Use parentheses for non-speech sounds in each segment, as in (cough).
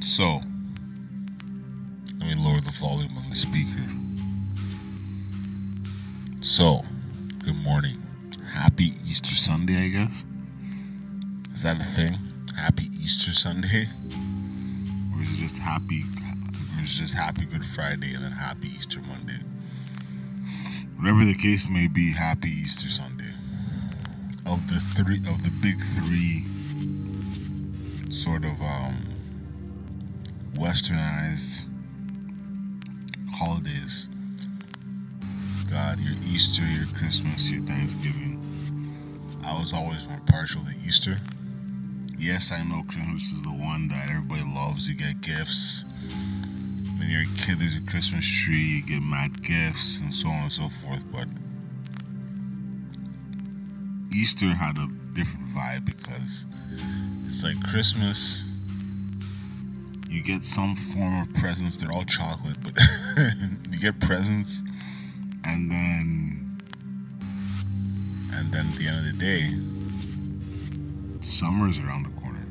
So, let me lower the volume on the speaker. So, good morning. Happy Easter Sunday, I guess. Is that a thing? Happy Easter Sunday? Or is it just happy, or is it just happy Good Friday and then happy Easter Monday? Whatever the case may be, happy Easter Sunday. Of the three, of the big three sort of um, westernized holidays. God, your Easter, your Christmas, your Thanksgiving. I was always partial to Easter. Yes, I know Christmas is the one that everybody loves. You get gifts. When you're a kid, there's a Christmas tree, you get mad gifts, and so on and so forth. But Easter had a different vibe because it's like Christmas. You get some form of presents. They're all chocolate, but (laughs) you get presents, and then, and then at the end of the day, summer's around the corner.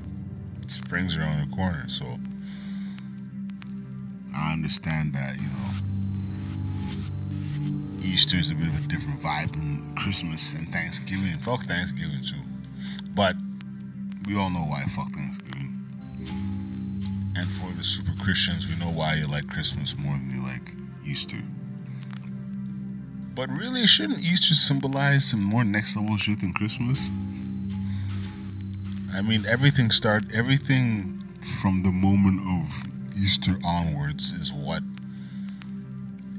Spring's around the corner. So I understand that you know Easter is a bit of a different vibe than Christmas and Thanksgiving. Fuck Thanksgiving too, but we all know why fuck Thanksgiving. And for the super Christians, we know why you like Christmas more than you like Easter. But really, shouldn't Easter symbolize some more next level shit than Christmas? I mean, everything start everything from the moment of Easter onwards is what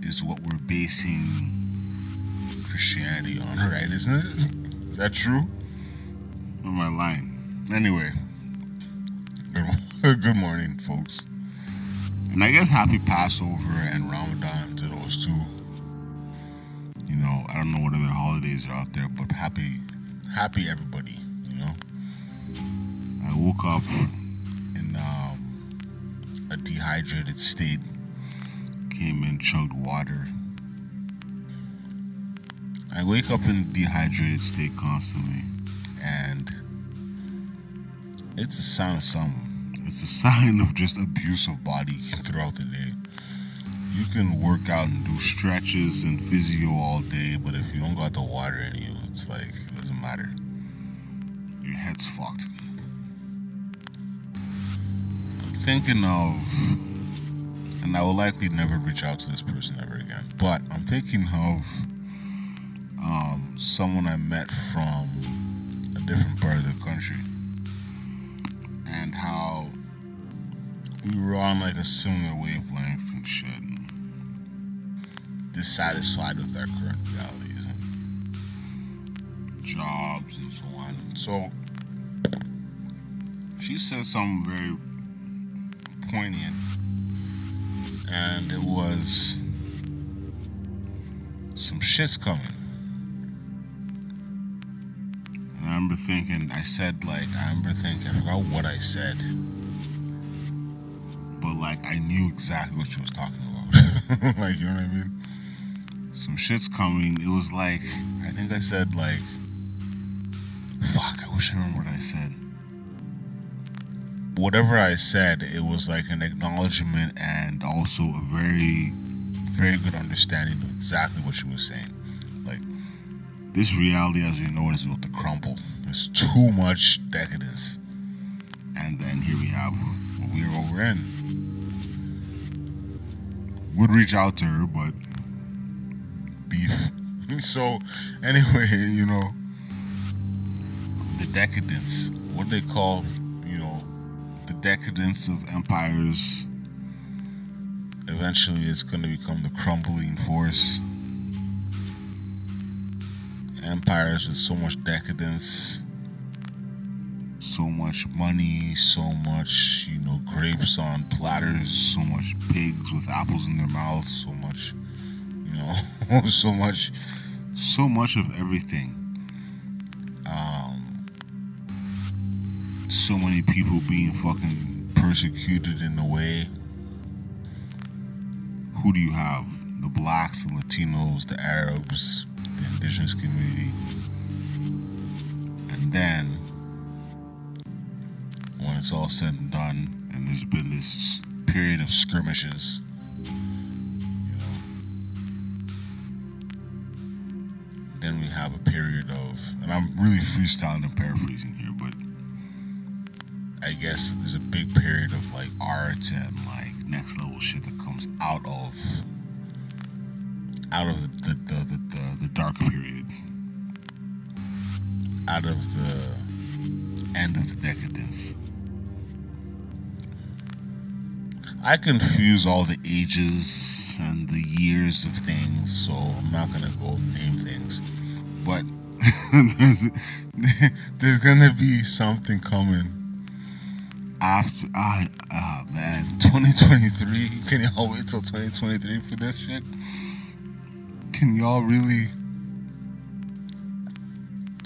is what we're basing Christianity on, (laughs) right? Isn't it? Is that true? Am I lying? Anyway, good, morning, folks. And I guess happy Passover and Ramadan to those two. You know, I don't know what other holidays are out there, but happy, happy everybody. You know, I woke up in um, a dehydrated state. Came in, chugged water. I wake up in a dehydrated state constantly, and it's a sign of something. It's a sign of just abuse of body throughout the day. You can work out and do stretches and physio all day, but if you don't got the water in you, it's like it doesn't matter. Your head's fucked. I'm thinking of, and I will likely never reach out to this person ever again, but I'm thinking of um, someone I met from a different part of the country we were on like a similar wavelength and shit and dissatisfied with our current realities and jobs and so on. So she said something very poignant and it was some shit's coming. I remember thinking, I said, like, I remember thinking, I forgot what I said. Like, I knew exactly what she was talking about. (laughs) like, you know what I mean? Some shit's coming. It was like, I think I said, like, fuck, I wish I remember what I said. Whatever I said, it was like an acknowledgement and also a very, very good understanding of exactly what she was saying. Like, this reality, as you know, is about to crumble. There's too much decadence. And then here we have what we're over in. Would reach out to her, but beef. (laughs) so, anyway, you know, the decadence, what they call, you know, the decadence of empires. Eventually, it's going to become the crumbling force empires with so much decadence, so much money, so much, you know, grapes on platters, so much pigs with apples in their mouths, so much, you know, (laughs) so much, so much of everything. Um, so many people being fucking persecuted in a way. Who do you have? The blacks, the Latinos, the Arabs, the indigenous community. And then, it's all said and done, and there's been this period of skirmishes. Then we have a period of, and I'm really freestyling and paraphrasing here, but I guess there's a big period of like art and like next level shit that comes out of out of the the, the, the, the dark period out of the end of the decadence I confuse all the ages and the years of things, so I'm not gonna go name things. But (laughs) there's there's gonna be something coming after. Ah, ah, man, 2023. Can y'all (laughs) wait till 2023 for this shit? Can y'all really?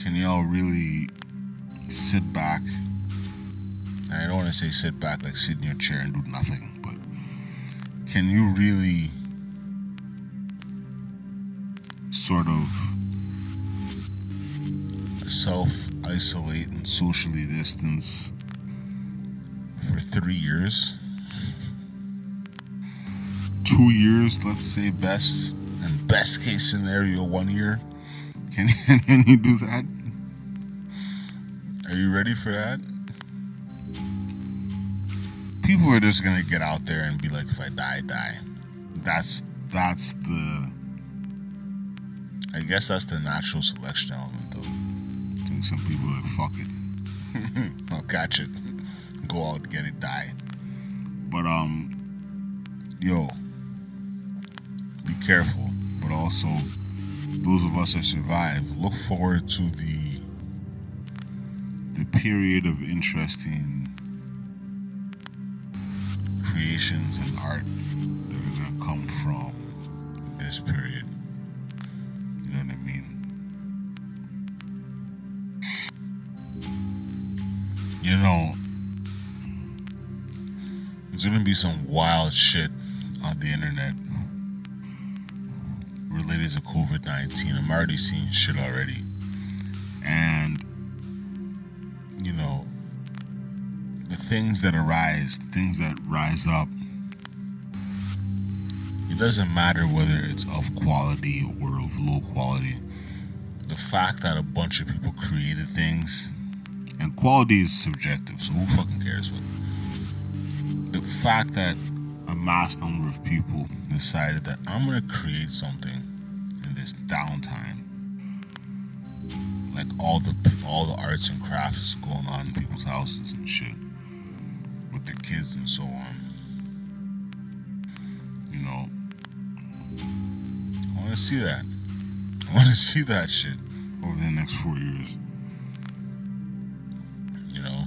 Can y'all really sit back? I don't want to say sit back like sit in your chair and do nothing but can you really sort of self isolate and socially distance for three years? Two years, let's say best, and best case scenario, one year. Can, (laughs) can you do that? Are you ready for that? People are just gonna get out there and be like, if I die, die. That's that's the. I guess that's the natural selection element, though. Some people are like, fuck it, (laughs) I'll catch it, go out, get it, die. But um, yo, be careful. But also, those of us that survive, look forward to the the period of interesting creations and art that are going to come from this period. You know what I mean? You know, there's going to be some wild shit on the internet related to COVID 19. I'm already seeing shit already. And, things that arise, things that rise up, it doesn't matter whether it's of quality or of low quality. The fact that a bunch of people created things, and quality is subjective, so who fucking cares? What the fact that a mass number of people decided that I'm gonna create something in this downtime, like all the all the arts and crafts going on in people's houses and shit with their kids and so on. You know, I want to see that. (laughs) I want to see that shit over the next four years. You know,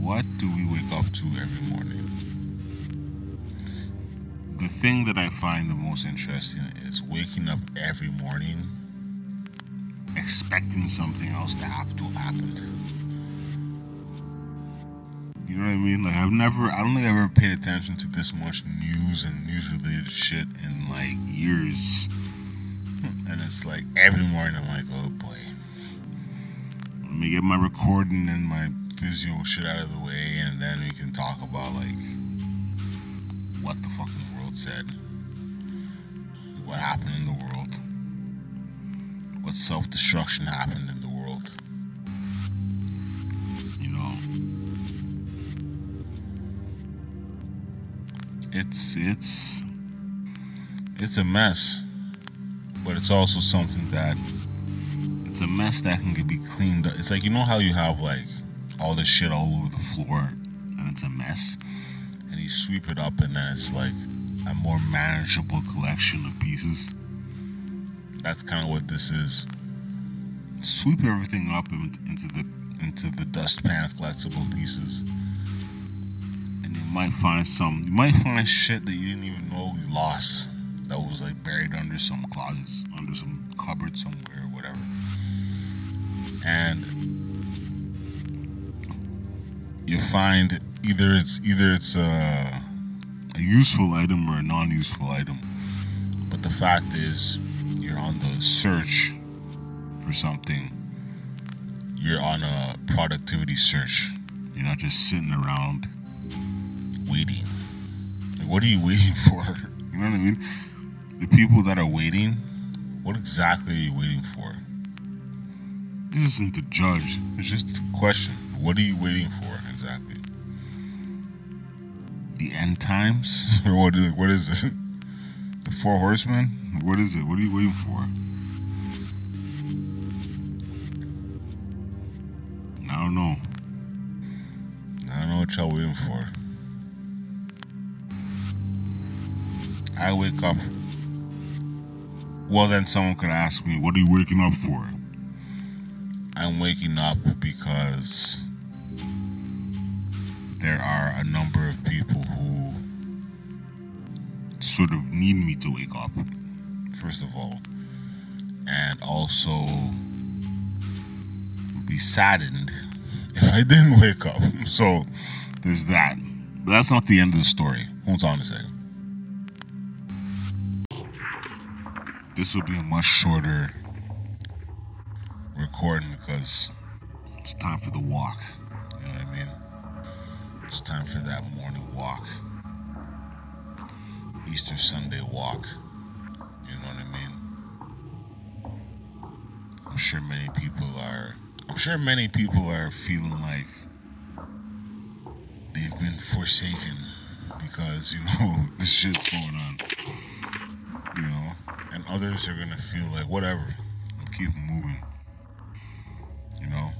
what do we wake up to every morning? The thing that I find the most interesting is waking up every morning expecting something else to happen to have happened. You know what I mean? Like I've never, I don't think I've ever paid attention to this much news and news related shit in like years. And it's like every morning I'm like, oh boy. Let me get my recording and my physio shit out of the way, and then we can talk about like what the fucking world said, what happened in the world, what self destruction happened it's it's it's a mess, but it's also something that it's a mess that can be cleaned up. It's like you know how you have like all this shit all over the floor and it's a mess, and you sweep it up and then it's like a more manageable collection of pieces. That's kind of what this is. Sweep everything up into the into the dustpan of collectible pieces might find some you might find shit that you didn't even know you lost that was like buried under some closets under some cupboard somewhere or whatever. And you find either it's either it's a, a useful item or a non-useful item. But the fact is you're on the search for something. You're on a productivity search. You're not just sitting around waiting. Like, what are you waiting (laughs) for? You know what I mean? The people that are waiting, what exactly are you waiting for? This isn't the judge. It's just a question. What are you waiting for exactly? The end times, (laughs) or what? Is, what is it? The four horsemen? What is it? What are you waiting for? I don't know. I don't know what y'all waiting for. I wake up. Well, then someone could ask me, What are you waking up for? I'm waking up because there are a number of people who sort of need me to wake up, first of all, and also would be saddened (laughs) if I didn't wake up. (laughs) So there's that. But that's not the end of the story. Hold on a second. This will be a much shorter recording because it's time for the walk. You know what I mean? It's time for that morning walk. Easter Sunday walk. You know what I mean? I'm sure many people are I'm sure many people are feeling like they've been forsaken because, you know, (laughs) this shit's going on. You know? Others are gonna feel like whatever. and Keep moving. You know?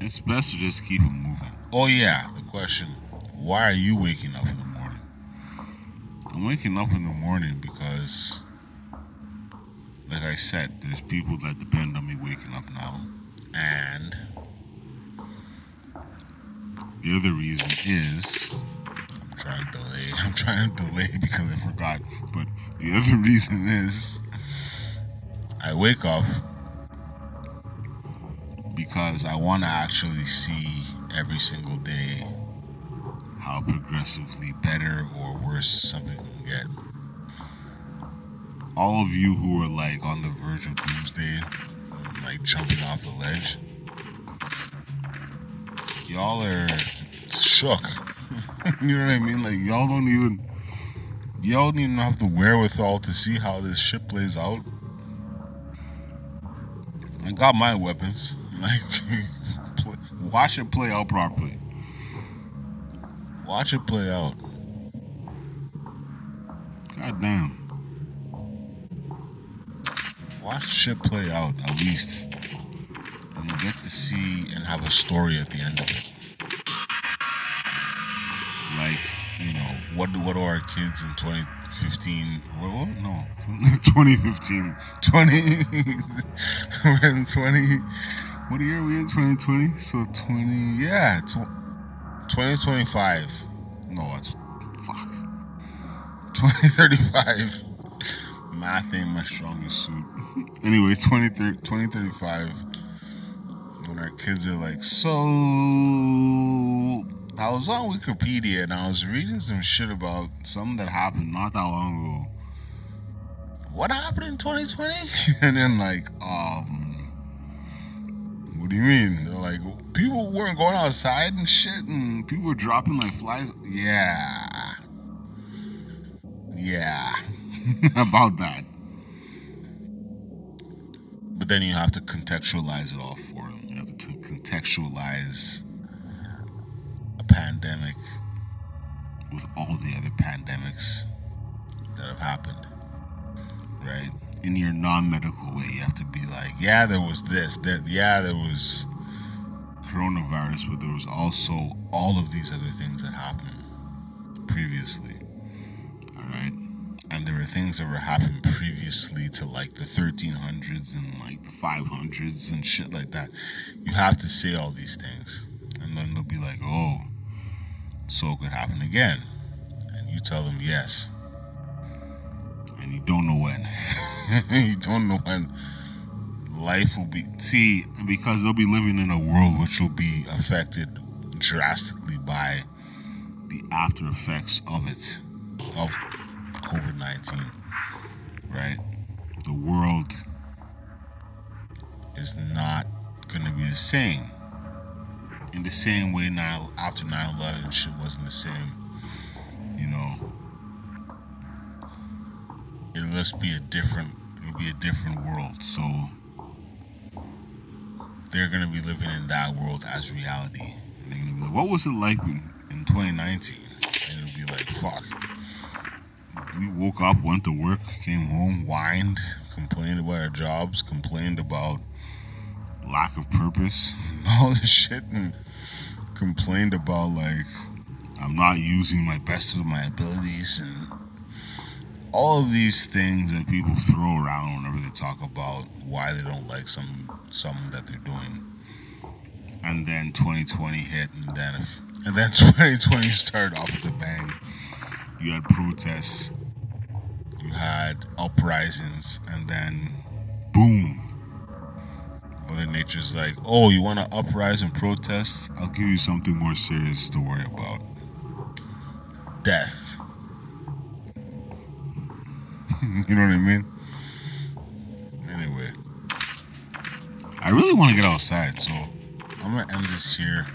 It's best to just keep moving. Oh yeah, the question. Why are you waking up in the morning? I'm waking up in the morning because like I said, there's people that depend on me waking up now. And the other reason is I'm trying to delay. (laughs) I'm trying to delay because I forgot. But the other (laughs) reason is I wake up because I want to actually see every single day how progressively better or worse something can get all of you who are like on the verge of doomsday, like jumping off the ledge, y'all are shook. (laughs) you know what I mean? Like y'all don't even y'all don't even have the wherewithal to see how this shit plays out. I got my weapons. (laughs) Like watch it play out properly. Watch it play out. God damn watch shit play out at least. And you get to see and have a story at the end of it. Like, you know, what do what do our kids in 2015 what, what? no 2015 (laughs) 20 (laughs) we're in 20 what year are we in 2020 so 20 yeah tw- 2025 no it's fuck. 2035 math ain't my strongest suit. (laughs) anyway, 20, 2035, when our kids are like, so I was on Wikipedia and I was reading some shit about something that happened not that long ago. What happened in 2020? (laughs) and then like, um, what do you mean? They're like, people weren't going outside and shit, and people were dropping like flies. Yeah, yeah. (laughs) about that. But then you have to contextualize it all for them. You have to contextualize pandemic with all the other pandemics that have happened, right? In your non-medical way, you have to be like, yeah, there was this, there, yeah, there was coronavirus, but there was also all of these other things that happened previously. All right and there were things that were happening previously to like the 1300s and like the 500s and shit like that. You have to say all these things, and then they'll be like, "Oh, so it could happen again," and you tell them yes, and you don't know when. (laughs) you don't know when life will be. See, because they'll be living in a world which will be affected drastically by the after effects of it of COVID 19, right? The world is not gonna be the same. In the same way now after 9-11 shit wasn't the same. You know. It must be a different it'll be a different world. So they're gonna be living in that world as reality. And they're gonna be like, what was it like in, in 2019? And it'll be like, fuck. We woke up, went to work, came home, whined, complained about our jobs, complained about lack of purpose, and (laughs) all this shit, and complained about like I'm not using my best of my abilities and all of these things that people throw around whenever they talk about why they don't like some something that they're doing. And then 2020 hit, and then and then (laughs) 2020 started off with a bang. You had protests, you had uprisings, and then boom. Mother Nature's like, oh, you want to uprise and protest? I'll give you something more serious to worry about. Death. (laughs) you know what I mean? Anyway, I really want to get outside, so I'm gonna end this here.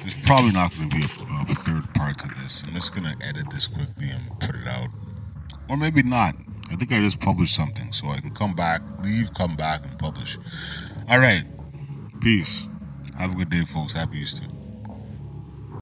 There's probably not gonna be a, a third part to this. I'm just gonna edit this quickly and put it out, or maybe not. I think I just published something, so I can come back, leave, come back, and publish. All right, peace. Have a good day, folks. Happy Easter.